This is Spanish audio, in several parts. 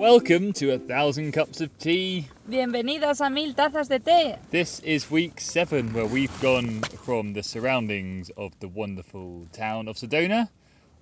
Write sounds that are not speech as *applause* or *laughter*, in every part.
Welcome to a thousand cups of tea. Bienvenidos a Mil Tazas de Té. This is week seven, where we've gone from the surroundings of the wonderful town of Sedona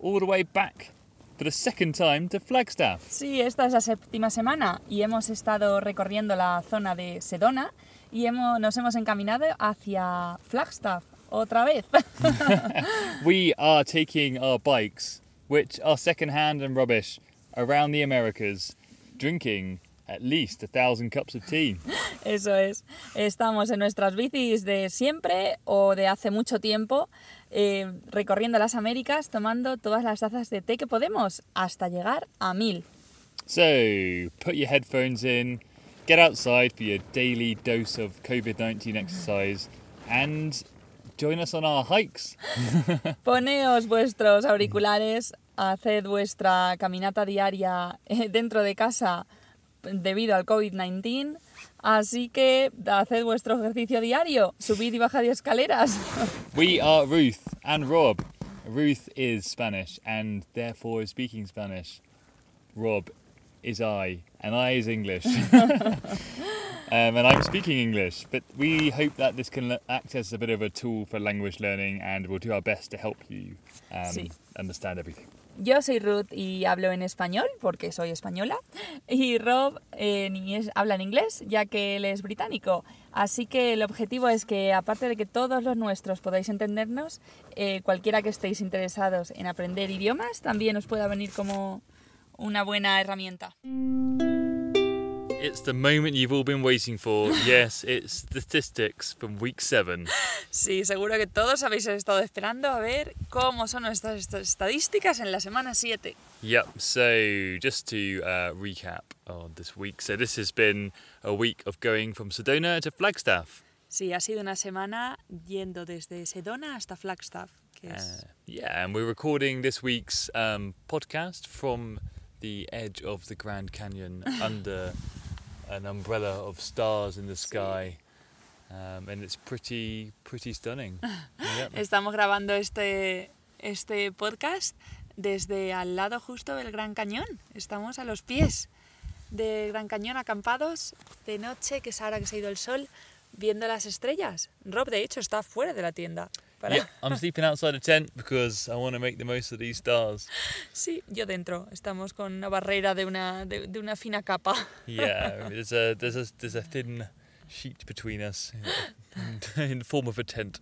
all the way back for the second time to Flagstaff. Sí, esta es la séptima semana y hemos estado recorriendo la zona de Sedona y hemos, nos hemos encaminado hacia Flagstaff otra vez. *laughs* *laughs* We are taking our bikes, which are second-hand and rubbish, around the Americas, drinking at least a thousand cups of tea. *gasps* Eso es. Estamos en nuestras bicis de siempre o de hace mucho tiempo, eh, recorriendo las Américas, tomando todas las tazas de té que podemos, hasta llegar a mil. So, put your headphones in, get outside for your daily dose of COVID 19 exercise, and join us on our hikes. *laughs* Poneos vuestros auriculares, haced vuestra caminata diaria eh, dentro de casa debido al COVID-19. Así que haced vuestro ejercicio diario, subid y bajad escaleras. *laughs* We are Ruth and Rob. Ruth is Spanish and therefore is speaking Spanish. Rob is I, and I is English. *laughs* um, and I'm speaking English, but we hope that this can act as a bit of a tool for language learning and we'll do our best to help you um, Sí. understand everything. Yo soy Ruth y hablo en español porque soy española. Y Rob eh, ni es- habla en inglés ya que él es británico. Así que el objetivo es que aparte de que todos los nuestros podáis entendernos, eh, cualquiera que estéis interesados en aprender idiomas también os pueda venir como una buena herramienta. It's the moment you've all been waiting for. *laughs* yes, it's statistics from week seven. Sí, seguro que todos habéis estado esperando a ver cómo son nuestras estadísticas en la semana 7. Yep. So just to uh, recap on this week. So this has been a week of going from Sedona to Flagstaff. Sí, ha sido una semana yendo desde Sedona hasta Flagstaff, que es... Uh, yeah, and we're recording this week's um, podcast from the edge of the Grand Canyon *laughs* under an umbrella of stars in the sky. Um, and it's pretty, pretty stunning. *laughs* Yep. Estamos grabando este, este podcast desde al lado justo del Gran Cañón. Estamos a los pies del Gran Cañón acampados de noche, que es ahora que se ha ido el sol, viendo las estrellas. Rob, de hecho, está fuera de la tienda. Para- Yeah, I'm sleeping outside a tent because I want to make the most of these stars. *laughs* Sí, yo dentro. Estamos con una barrera de una, de, de una fina capa. *laughs* Yeah, there's a there's a there's a thin sheet between us in *laughs* the form of a tent.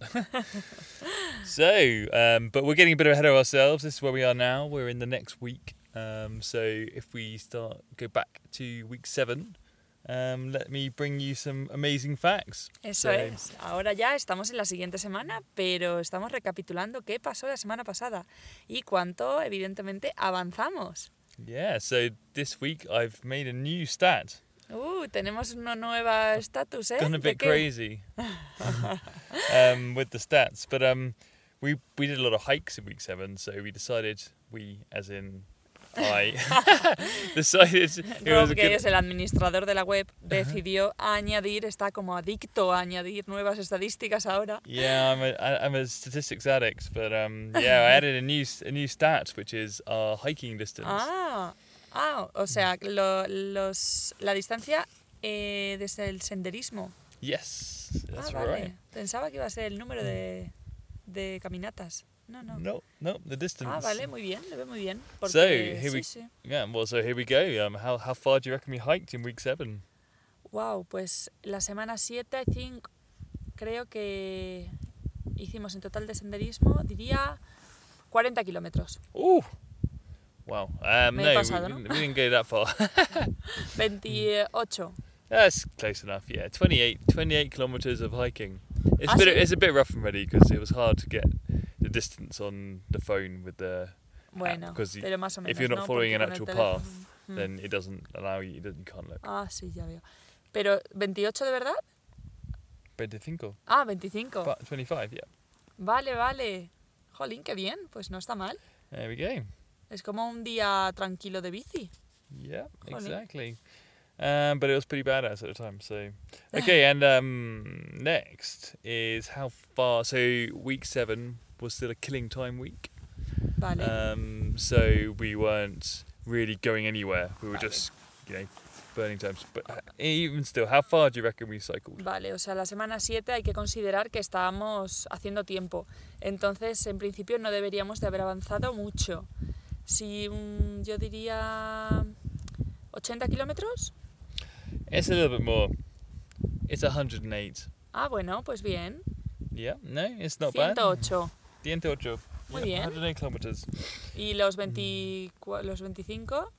so, um, but we're getting a bit ahead of ourselves. This is where we are now. We're in the next week. Um, so if we start go back to week seven, um, let me bring you some amazing facts. Eso So, es. Ahora ya estamos en la siguiente semana, pero estamos recapitulando qué pasó la semana pasada y cuánto, evidentemente, avanzamos. Yeah. So this week I've made a new stat. Uh, tenemos una nueva estatus, ¿eh? gone a bit crazy *laughs* um, with the stats, but um, we we did a lot of hikes in week seven, so we decided we, as in I, decided it was Rob, que es el administrador de la web, decidió añadir, está como adicto a añadir nuevas estadísticas ahora. Yeah, I'm a I'm a statistics addict, but um, *laughs* yeah, I added a new a new stat, which is our hiking distance. Ah, ah o sea, lo- los, la distancia eh, desde el senderismo. Yes, that's ah, vale. right. Pensaba que iba a ser el número de, de caminatas. No, no. No, no, the distance. Ah, vale, muy bien, lo veo muy bien. Porque, So, here sí, we- sí. Yeah, well, so here we go. Um, how how far do you reckon we hiked in week seven? Wow, pues la semana 7, I think, creo que hicimos en total de senderismo, diría 40 kilómetros. Ooh. Wow. Um, Me no, we, pasado, we ¿no? didn't, we didn't go that far. *laughs* *laughs* 28. That's close enough. Yeah, 28, 28 kilometers of hiking. It's Ah, a bit. sí? It's a bit rough and ready because it was hard to get distance on the phone with the. Bueno, because y- pero más o menos. if you're not ¿no? following an actual path, Mm. Then it doesn't allow you. You can't look. Ah, sí, ya veo. Pero, ¿28 de verdad? 25. Ah, 25. But 25. Yeah. Vale, vale. Jolín, qué bien, pues no está mal. There we go. Es como un día tranquilo de bici. Yeah, exactly. Um, but it was pretty badass at the time. So, *laughs* okay, and um, next is how far. So, week seven was still a killing time week. Vale. Um, so we weren't really going anywhere. We were Vale. just you know, burning times. But uh, even still, how far do you reckon we cycled? Vale, o sea, la semana 7 hay que considerar que estábamos haciendo tiempo. Entonces, en principio, no deberíamos de haber avanzado mucho. Si mm, yo diría 80 kilómetros. It's a little bit more. It's 108. Ah, bueno, pues bien. Yeah, no, it's not bad. 108. 108. Muy Yeah, bien. 108 kilometers. Y los, 20, los 25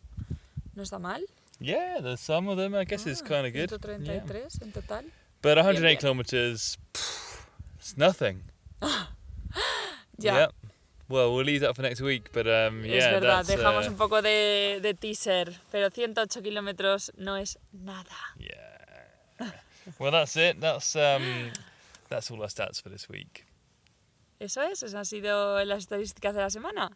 no está mal. Yeah, there's some of them I guess is Ah, kind of good. Yeah. 133 en total. But 108 bien. kilometers, pff, it's nothing. *laughs* Ya, Yep. Well, we'll leave that for next week, but um, es yeah, verdad, that's, dejamos uh, un poco de, de teaser, pero 108 kilómetros no es nada. Yeah. well, that's it. That's um, that's all our stats for this week. Eso es, esas han sido las estadísticas de la semana.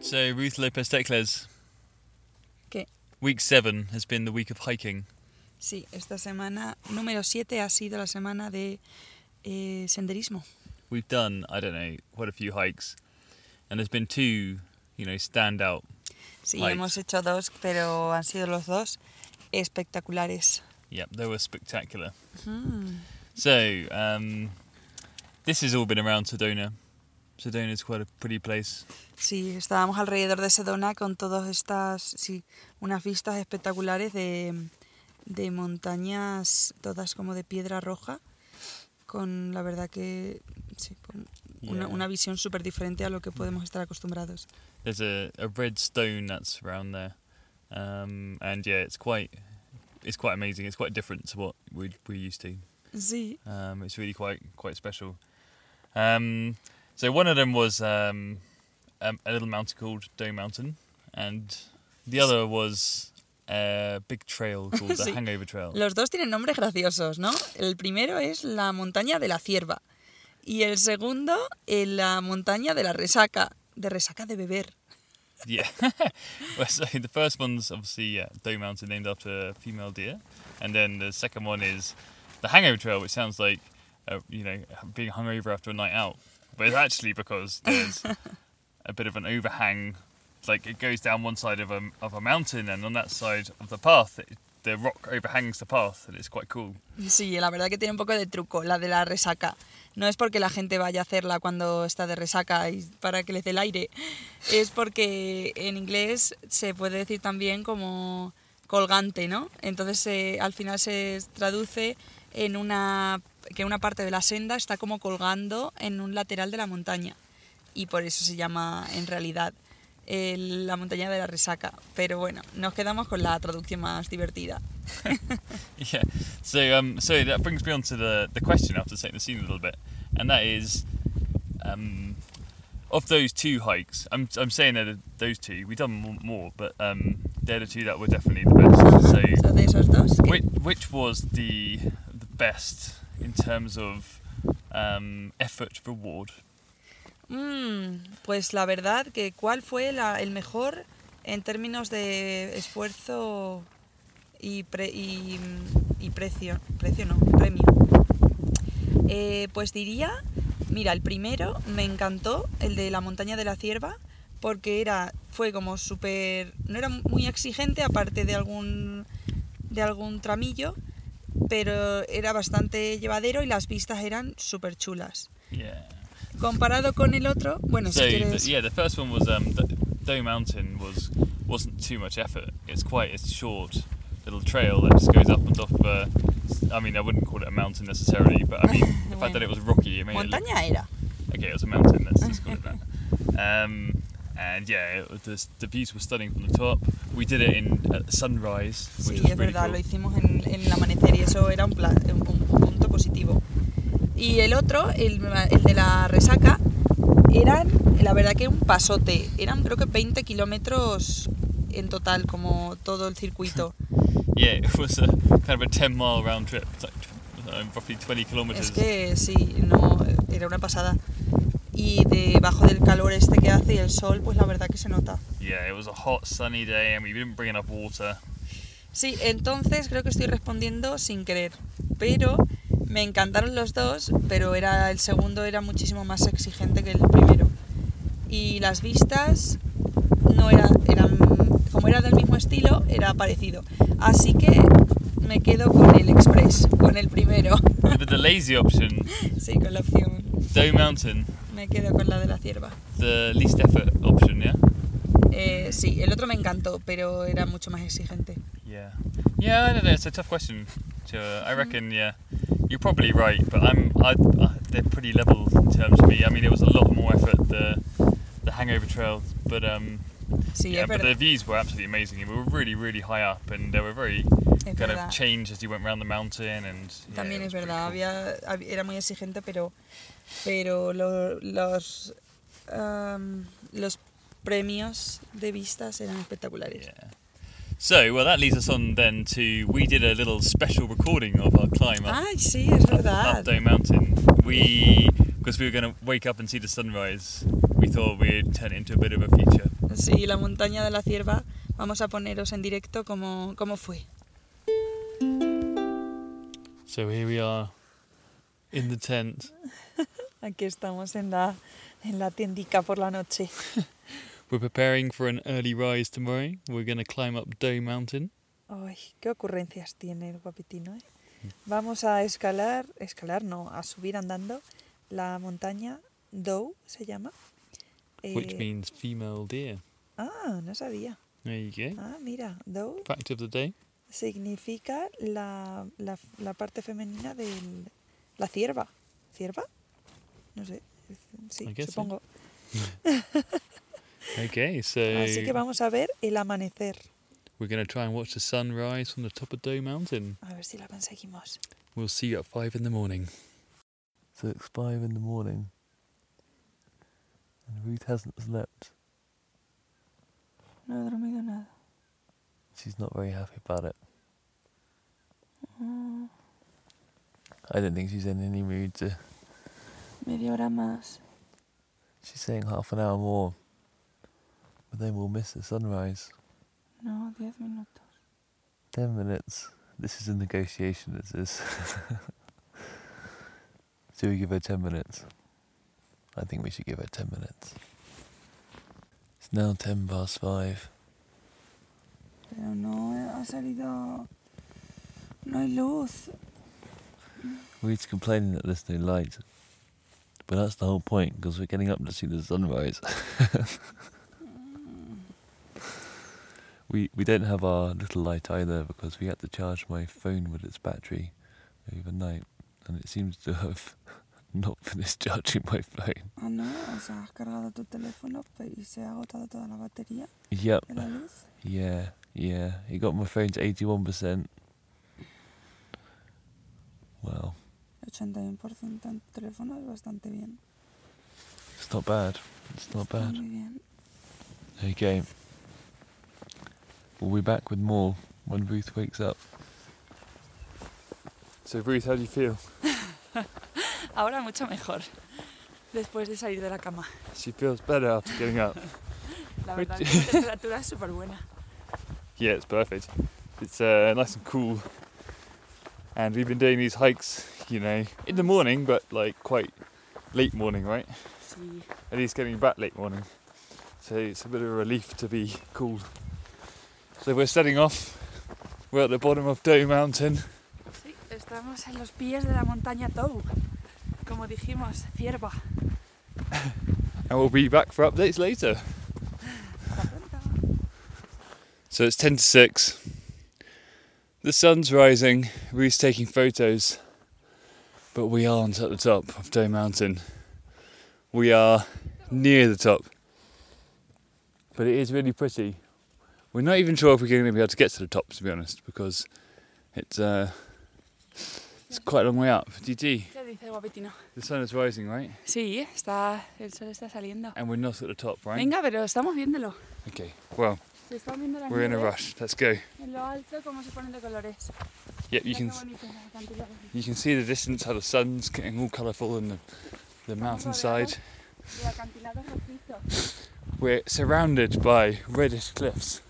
So Ruth Lopez Tecles. ¿Qué? Week seven has been the week of hiking. Sí, esta semana número 7 ha sido la semana de eh, senderismo. We've done, I don't know, quite a few hikes, and there's been two, you know, stand out. Sí, hemos hecho dos, pero han sido los dos espectaculares. Yep, they were spectacular. Mm. So um, this has all been around Sedona. Sedona is quite a pretty place. Sí, estábamos alrededor de Sedona con todas estas, sí, unas vistas espectaculares de, de montañas, todas como de piedra roja, con la verdad que sí, con una, Yeah. una visión súper diferente a lo que podemos estar acostumbrados. There's a, a red stone that's around there, um, and yeah, it's quite it's quite amazing. It's quite different to what we we're used to. Sí, Um, it's really quite quite special. Um, so one of them was um, um, a little mountain called Dome Mountain, and the other was a big trail *laughs* called the Sí. Hangover Trail. los dos tienen nombres graciosos, ¿no? El primero es la montaña de la cierva y el segundo eh, la montaña de la resaca, de resaca de beber. Yeah. *laughs* well, so the first one's obviously yeah, Doe Mountain, named after a female deer, and then the second one is the Hangover Trail, which sounds like uh, you know being hungover after a night out, but it's actually because there's *laughs* a bit of an overhang, like it goes down one side of a of a mountain, and on that side of the path, it, the rock overhangs the path, and it's quite cool. Sí, la verdad que tiene un poco de truco, la de la resaca. No es porque la gente vaya a hacerla cuando está de resaca y para que les dé el aire, es porque en inglés se puede decir también como colgante, ¿no? Entonces eh, al final se traduce en una que una parte de la senda está como colgando en un lateral de la montaña y por eso se llama en realidad el- la montaña de la resaca. Pero bueno, nos quedamos con la traducción más divertida. *laughs* Yeah. So um, so that brings me on to the the question after setting the scene a little bit, and that is, um, of those two hikes, I'm I'm saying that those two we've done more, but um, they're the two that were definitely the best. So o sea, de esos dos. which which was the the best in terms of um, effort reward? Mm, pues la verdad que cuál fue el mejor en términos de esfuerzo y, pre- y, y precio. Precio no, premio. Eh, pues diría, mira, el primero me encantó, el de la montaña de la cierva, porque era, fue como súper, no era muy exigente aparte de algún, de algún tramillo, pero era bastante llevadero y las vistas eran súper chulas. Comparado con el otro, bueno, So si the, yeah, the first one was um, Doe Mountain was wasn't too much effort. It's quite a short little trail that just goes up and off. Uh, I mean, I wouldn't call it a mountain necessarily, but I mean *laughs* the fact that it was rocky, it made it look, era. okay, it was a mountain. Let's just call it that. *laughs* Um, and yeah, it, the, the views were stunning from the top. We did it in at sunrise, which Sí, was es really verdad, cool. lo hicimos en, en el amanecer y eso era un, pla- un punto positivo. Y el otro, el, el de la resaca, eran, la verdad que un pasote. Eran creo que 20 kilómetros en total, como todo el circuito. *laughs* Yeah, it was a kind of a 10 mile round trip. Like uh, roughly 20 kilometers. Es que sí, no, era una pasada. Y debajo del calor este que hace y el sol, pues la verdad que se nota. Yeah, it was a hot, sunny day, and we didn't bring enough water. Sí, entonces creo que estoy respondiendo sin querer, pero Me encantaron los dos, pero era el segundo era muchísimo más exigente que el primero. Y las vistas no era, eran, como era del mismo estilo, era parecido. Así que me quedo con el Express, con el primero. But the lazy option, *laughs* sí, con la opción. Doe Mountain, Me quedo con la de la cierva. the least effort option, yeah? Eh, sí, el otro me encantó, pero era mucho más exigente. Yeah. Yeah, I don't know. It's a tough question. To, uh, I reckon, yeah, you're probably right, but I'm, I, uh, they're pretty level in terms of me. I mean, it was a lot more effort the, the Hangover Trail, but um, Sí, yeah, but the views were absolutely amazing. We were really, really high up, and they were very kind of changed as you went around the mountain, and yeah, También es verdad, cool. había, hab- era muy exigente, pero, pero lo- los, am, los premios de vistas eran espectaculares. Yeah. So, well, that leads us on then to we did a little special recording of our climb up, Ay, sí, es up, verdad. up Dome Mountain. We, because we were going to wake up and see the sunrise, we thought we'd turn it into a bit of a feature. Sí, la montaña de la cierva, vamos a poneros en directo cómo, cómo fue. So here we are in the tent. *laughs* Aquí estamos en la, en la tiendica por la noche. *laughs* We're preparing for an early rise tomorrow. We're going to climb up Dome Mountain. Ay, qué ocurrencias tiene el guapetino, ¿eh? Vamos a escalar, escalar no, a subir andando la montaña Dow, se llama. which Eh, means female deer. ah, no sabía. There you go. Ah, mira, Dow Fact of the day. significa la, la, la parte femenina de la cierva. ¿Cierva? No sé. Sí, so. *laughs* supongo. Okay, so Así que vamos a ver el amanecer. we're going to try and watch the sun rise from the top of Dome Mountain. A ver si lo conseguimos. We'll see you at five in the morning. So it's five in the morning. And Ruth hasn't slept. No he dormido nada. She's not very happy about it. Mm. I don't think she's in any mood to. Media hora más. She's saying half an hour more. But then we'll miss the sunrise. No, diez minutos. Ten minutes. This is a negotiation, this is. *laughs* so we give her ten minutes. I think we should give her ten minutes. It's now ten past five. Pero no ha salido. No hay luz. Ruth's complaining that there's no light. But that's the whole point, because we're getting up to see the sunrise. *laughs* we we don't have our little light either because we had to charge my phone with its battery overnight, and it seems to have *laughs* not finished charging my phone. Ah, no. O sea, has cargado tu teléfono y se ha agotado toda la batería Yep. de la luz. Yeah, yeah. He got my phone to eighty-one percent. Well, 81% en tu teléfono es bastante bien. it's not bad. It's not Está bad. muy bien. Okay. We'll be back with more when Ruth wakes up. So, Ruth, how do you feel? *laughs* Ahora mucho mejor. Después de salir de la cama. She feels better after getting up. *laughs* La verdad la *laughs* temperatura es súper buena. Yeah, it's perfect. It's uh, nice and cool. And we've been doing these hikes, you know, in the morning, but like quite late morning, right? Sí. At least getting back late morning. So it's a bit of a relief to be cool. So we're setting off. We're at the bottom of Doe Mountain. Sí, estamos en los pies de la montaña. Como dijimos, cierva. And we'll be back for updates later. So it's 10 to 6. The sun's rising. Ruth's taking photos. But we aren't at the top of Doe Mountain. We are near the top. But it is really pretty. We're not even sure if we're going to be able to get to the top, to be honest, because it's uh, it's quite a long way up. GG. ¿Qué dice guapetino? The sun is rising, right? Sí, está, el sol está saliendo. And we're not at the top, right? Venga, pero estamos viéndolo. Okay. Well, Se están viendo las we're in a nubes rush. Let's go. En lo alto, cómo se ponen de colores. Yep, you Mira can qué bonito, el acantilado. You can see the distance how the sun's getting all colourful in the, the mountainside. De acantilados rojizos. We're surrounded by reddish cliffs,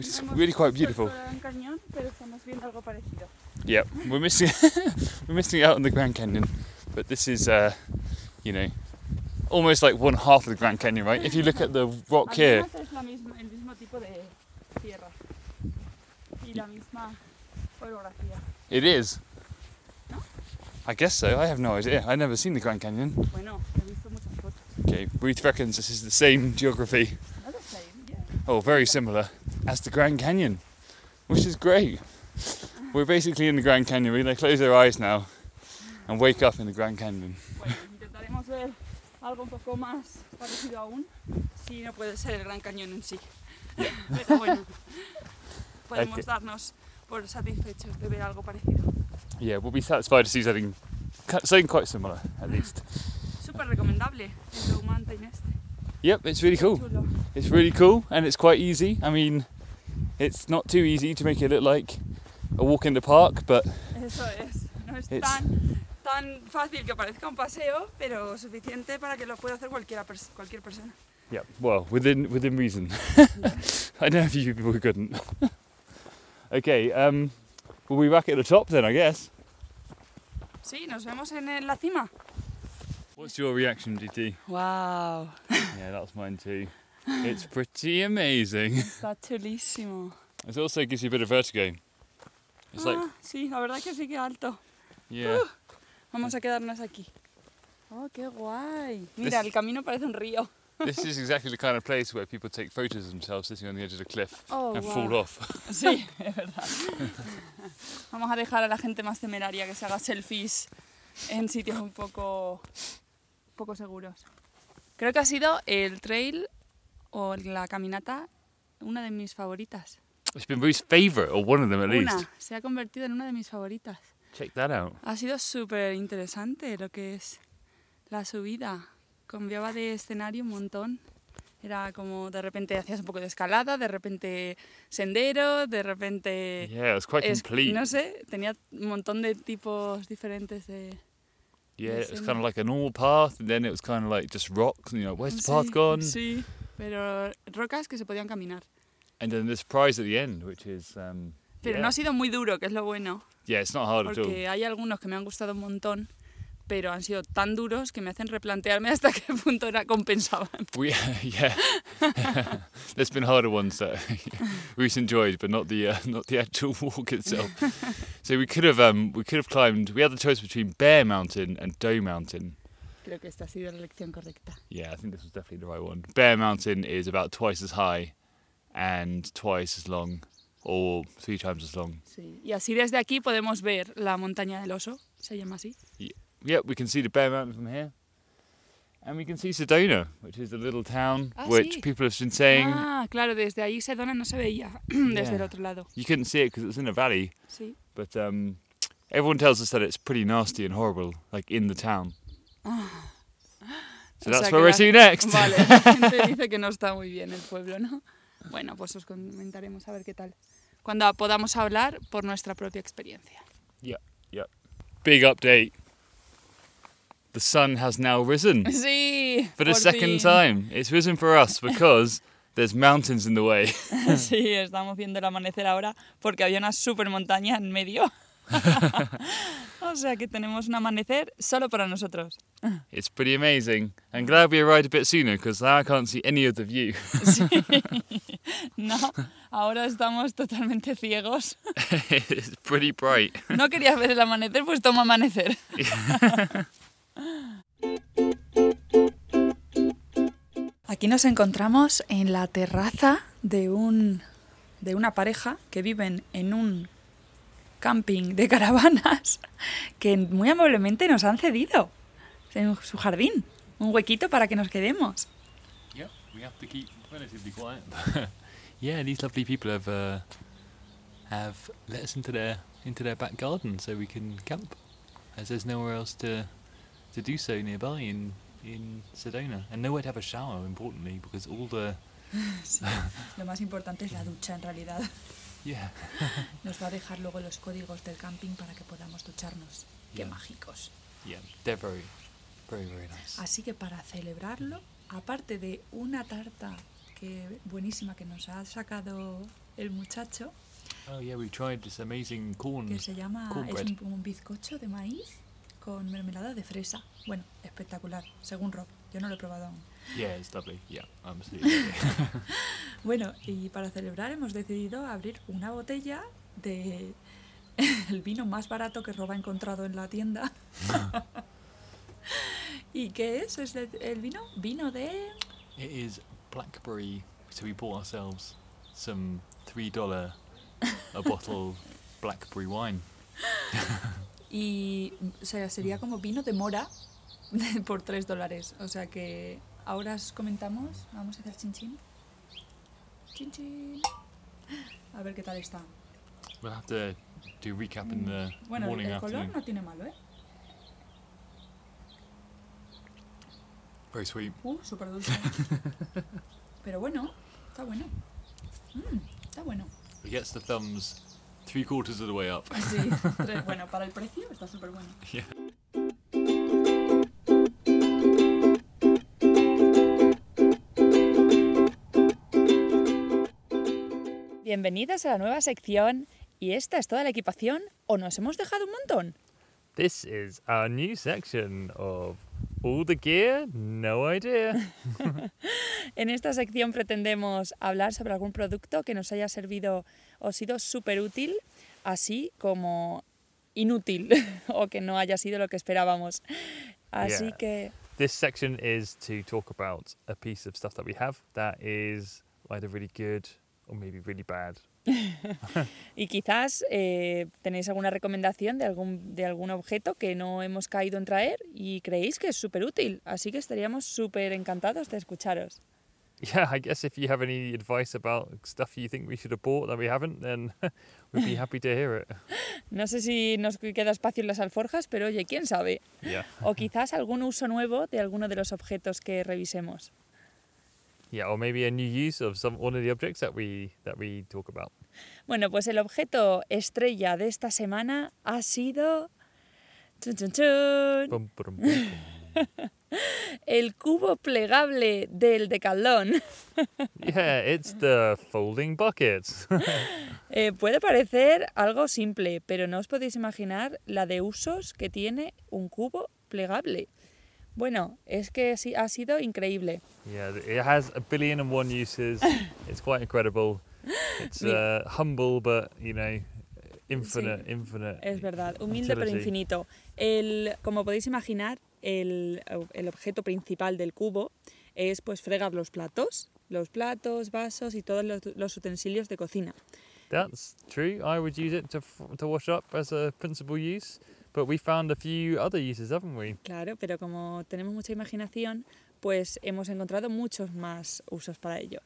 which is really quite beautiful. el Gran Cañón, pero estamos viendo algo parecido. Yeah, we're missing *laughs* we're missing out on the Grand Canyon, but this is uh, you know, almost like one half of the Grand Canyon, right? If you look at the rock here, Además es la misma- el mismo tipo de tierra y la misma orografía. it is. I guess so. I have no idea. I've never seen the Grand Canyon. Bueno, he visto muchas fotos. Okay, Ruth reckons this is the same geography, No lo sé, yeah. or very similar, as the Grand Canyon, which is great. We're basically in the Grand Canyon. We're gonna close our eyes now and wake up in the Grand Canyon. Bueno, intentaremos ver algo un poco más parecido aún. Sí, no puede ser el Gran Cañón en sí. Pero bueno, podemos Ok. darnos por satisfechos de ver algo parecido. Yeah, we'll be satisfied to see something, something quite similar at least. Súper recomendable el Mountain este. Yep, it's really cool. It's really cool and it's quite easy. I mean, it's not too easy to make it look like a walk in the park, but Eso es. No es It's- tan, tan fácil que parezca un paseo, pero suficiente para que lo pueda hacer cualquiera, pers- cualquier persona. yeah, well, within within reason. *laughs* I know a few people who couldn't. *laughs* okay, um, we'll be back at the top then, I guess. Sí, nos vemos en la cima. What's your reaction, GT? ¡Wow! *laughs* Yeah, that's mine too. It's pretty amazing. *laughs* Está chulísimo. It also gives you a bit of vertigo. It's like, Ah, sí, la verdad que sí que alto. yeah, Vamos a quedarnos aquí. ¡Oh, qué guay! Mira, This- el camino parece un río. *laughs* this is exactly the kind of place where people take photos of themselves sitting on the edge of the cliff Oh, and wow. fall off. Sí, es verdad. Vamos a dejar a la gente más temeraria que se haga selfies en sitios un poco, poco seguros. Creo que ha sido el trail o la caminata una de mis favoritas. It's been Ruth's favourite, or one of them at least. Una, se ha convertido en una de mis favoritas. Check that out. Ha sido súper interesante lo que es la subida. Cambiaba de escenario un montón. Era como de repente hacías un poco de escalada, de repente sendero, de repente... Yeah, it's quite es- complete. no sé, tenía un montón de tipos diferentes de... yeah, it was kind of like a normal path, and then it was kind of like just rocks. And, you know, where's the path Sí, gone? Sí, pero rocas que se podían caminar. And then the surprise at the end, which is, um, Pero yeah. no ha sido muy duro, que es lo bueno. yeah, it's not hard at all. Porque hay algunos que me han gustado un montón, pero han sido tan duros que me hacen replantearme hasta qué *laughs* punto era compensaban. We, *laughs* yeah, *laughs* there's been harder ones that Ruth enjoyed, but not the uh, not the actual walk itself. so we could have um, we could have climbed. We had the choice between Bear Mountain and Doe Mountain. Creo que esta ha sido la elección correcta. Yeah, I think this was definitely the right one. Bear Mountain is about twice as high and twice as long, or three times as long. Sí. Y así desde aquí podemos ver la montaña del oso, se llama así. Yep, we can see the Bear Mountain from here. And we can see Sedona, which is a little town Ah, which sí. people have been saying Ah, claro, desde ahí Sedona no se veía, *clears throat* desde el Yeah. otro lado. you couldn't see it because it was in a valley. Sí. But um, everyone tells us that it's pretty nasty and horrible, like in the town. So O that's where we're to next. Vale, *laughs* la gente dice que no está muy bien el pueblo, ¿no? Bueno, pues os comentaremos a ver qué tal. Cuando podamos hablar por nuestra propia experiencia. Yeah, yeah. Big update. The sun has now risen *laughs* Sí. for the second fin. time. It's risen for us *laughs* because there's mountains in the way. *laughs* Sí, estamos viendo el amanecer ahora porque había una super montaña en medio. o sea que tenemos un amanecer solo para nosotros. It's pretty amazing. I'm glad we arrived a bit sooner because now I can't see any of the view. Sí. No, ahora estamos totalmente ciegos. it's pretty bright. No querías ver el amanecer, pues toma amanecer. Aquí nos encontramos en la terraza de, un, de una pareja que viven en un camping de caravanas que muy amablemente nos han cedido en su jardín, un huequito para que nos quedemos. Yep, we have to keep relatively quiet. *laughs* yeah, these lovely people have uh, have let us into their into their back garden so we can camp, as there's nowhere else to to do so nearby in in Sedona, and nowhere to have a shower. Importantly, because all the *laughs* Lo más importante es la ducha en realidad. yeah *laughs* Nos va a dejar luego los códigos del camping para que podamos ducharnos. Qué Yeah. mágicos. yeah they're very very very nice. Así que para celebrarlo, aparte de una tarta que buenísima que nos ha sacado el muchacho, Oh yeah, we tried this amazing corn. que se llama, es un, un bizcocho de maíz con mermelada de fresa. Bueno, espectacular, según Rob. Yo no lo he probado aún. Yeah, it's lovely. Yeah. *laughs* Bueno, y para celebrar hemos decidido abrir una botella de *laughs* el vino más barato que Rob ha encontrado en la tienda. *laughs* ¿Y qué es? ¿Es el vino? Vino de... it is blackberry. So we bought ourselves some three dollar a bottle blackberry wine. Y o sea, sería como vino de mora *laughs* por 3 dólares. O sea que ahora os comentamos. Vamos a hacer chin chin. Chin chin. A ver qué tal está. We'll have to do recap in the Bueno, el, morning el color afternoon. no tiene malo, ¿eh? Very sweet. Uh, súper dulce. *laughs* Pero bueno, está bueno. Mm, está bueno. It gets the thumbs three quarters of the way up. Sí, tres- bueno, para el precio está súper bueno. *laughs* yeah. Bienvenidos a la nueva sección. ¿Y esta es toda la equipación o nos hemos dejado un montón? This is our new section of all the gear, no idea. *laughs* En esta sección pretendemos hablar sobre algún producto que nos haya servido o sido súper útil, así como inútil *laughs* o que no haya sido lo que esperábamos. Así Yeah. que This section is to talk about a piece of stuff that we have that is either really good or maybe really bad. *laughs* Y quizás eh, tenéis alguna recomendación de algún, de algún objeto que no hemos caído en traer y creéis que es súper útil. Así que estaríamos súper encantados de escucharos. Yeah, I guess if you have any advice about stuff you think we should have bought that we haven't, then *laughs* we'd be happy to hear it. *laughs* No sé si nos queda espacio en las alforjas, pero oye, quién sabe. Yeah. O quizás algún uso nuevo de alguno de los objetos que revisemos. Yeah, or maybe a new use of some one of the objects that we that we talk about. Bueno, pues el objeto estrella de esta semana ha sido... chun, chun, chun, *laughs* el cubo plegable del Decathlon. *laughs* yeah, it's the folding bucket. *laughs* Eh, puede parecer algo simple, pero no os podéis imaginar la de usos que tiene un cubo plegable. Bueno, es que ha sido increíble. yeah, it has a billion and one uses. *laughs* it's quite incredible. It's uh, humble, but you know, infinite, infinite. Es verdad, humilde pero utility. infinito. El, como podéis imaginar, el, el objeto principal del cubo es pues fregar los platos, los platos, vasos y todos los, los utensilios de cocina. That's true. I would use it to to wash up as a principal use, but we found a few other uses, haven't we? Claro, pero como tenemos mucha imaginación, pues hemos encontrado muchos más usos para ello.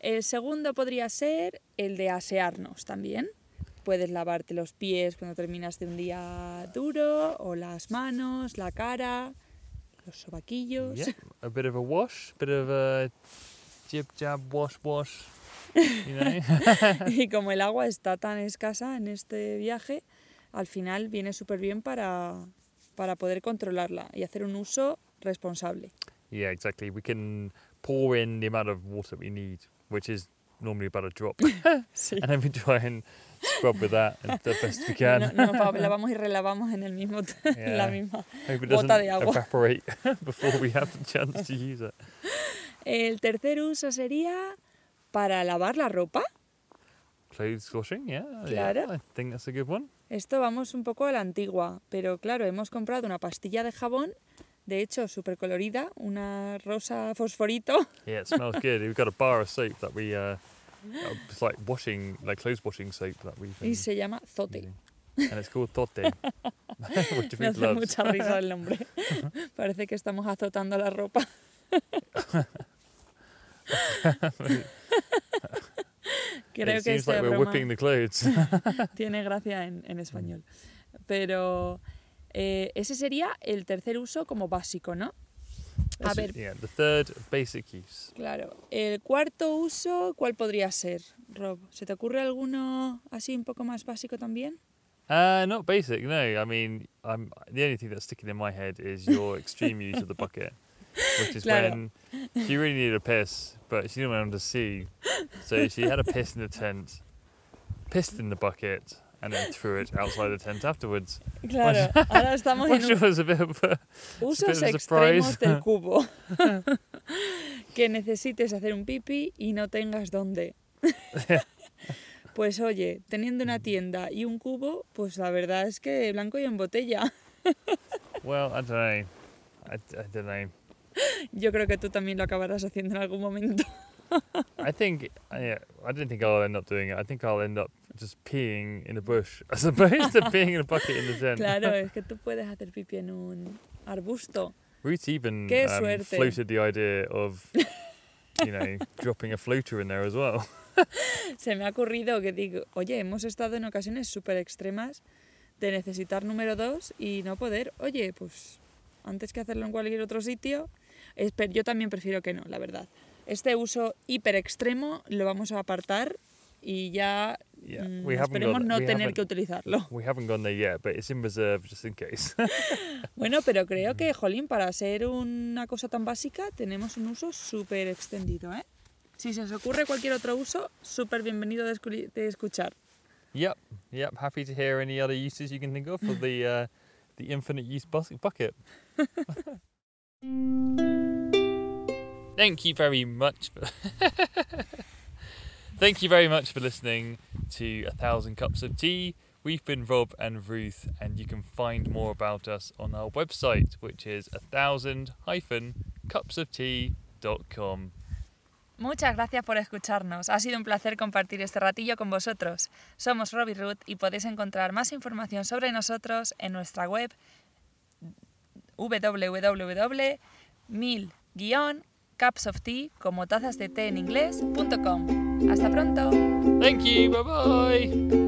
El segundo podría ser el de asearnos también. Puedes lavarte los pies cuando terminas de un día duro, o las manos, la cara, los sobaquillos. Yeah, a bit of a wash, bit of a jib jab wash wash. You know. *laughs* Y como el agua está tan escasa en este viaje, al final viene súper bien para, para poder controlarla y hacer un uso responsable. yeah, exactly. We can pour in the amount of water we need, which is normally about a drop, *laughs* Sí. and then we try and scrub with that the best we can. No, no, pa- lavamos *laughs* y relavamos en el mismo en la Yeah. misma. Hope it doesn't de agua. evaporate *laughs* before we have the chance to use it. El tercer uso sería para lavar la ropa. Clothes washing, yeah. Claro. Yeah, I think that's a good one. Esto vamos un poco a la antigua, pero claro, hemos comprado una pastilla de jabón, de hecho súper colorida, una rosa fosforito. Yeah, it smells good. We've got a bar of soap that we, uh, uh, it's like washing, like clothes washing soap that we've been Y se llama Zote. using. And it's called Tote, *laughs* which Me hace mucha risa el nombre. *laughs* Parece que estamos azotando la ropa. *laughs* *laughs* Creo it que seems like we're broma the clothes. *laughs* *laughs* tiene gracia en, en español. Pero eh, ese sería el tercer uso como básico, ¿no? A ver, yeah, the third basic use. claro. El cuarto uso, ¿cuál podría ser, Rob? ¿Se te ocurre alguno así un poco más básico también? Uh, not basic, no. I mean, I'm the only thing that's sticking in my head is your extreme use of the bucket, which is Claro. when she really needed a piss, but she didn't want to see, so she had a piss in the tent, pissed in the bucket and then threw it outside the tent afterwards. Claro, *laughs* ahora estamos en Which un- was a bit of a usos a extremos surprise. del *laughs* cubo. *laughs* que necesites hacer un pipi y no tengas dónde. pues oye, teniendo una tienda y un cubo, pues la verdad es que blanco y en botella. well, I don't know. I, I don't know. *laughs* Yo creo que tú también lo acabarás haciendo en algún momento. *laughs* I think yeah, I don't think I'll end up doing it. I think I'll end up just peeing in a bush *laughs* as opposed to peeing in a bucket in the tent. Claro, es que tú puedes hacer pipi en un arbusto. Ruth even um, floated the idea of, you know, dropping a floater in there as well. Se me ha ocurrido que digo, oye, hemos estado en ocasiones súper extremas de necesitar número dos y no poder. Oye, pues antes que hacerlo en cualquier otro sitio, yo también prefiero que no, la verdad. Este uso hiper extremo lo vamos a apartar y ya Yeah, mm, esperemos gone, no we tener haven't- que utilizarlo. *laughs* We haven't gone there yet, but it's in reserve just in case. *laughs* Bueno, pero creo que, jolín, para ser una cosa tan básica tenemos un uso súper extendido, ¿eh? Si se os ocurre cualquier otro uso, súper bienvenido de, escu- de escuchar. yep, yep. Happy to hear any other uses you can think of for *laughs* the uh, the infinite use bucket. Thank you very much. For *laughs* Thank you very much for listening to A Thousand Cups of Tea. We've been Rob and Ruth, and you can find more about us on our website, which is a thousand hyphen cupsoftea.com. Muchas gracias por escucharnos. Ha sido un placer compartir este ratillo con vosotros. Somos Rob y Ruth y podéis encontrar más información sobre nosotros en nuestra web www.mil-cupsoftea como tazas de té en inglés.com. Hasta pronto. Thank you. Bye bye.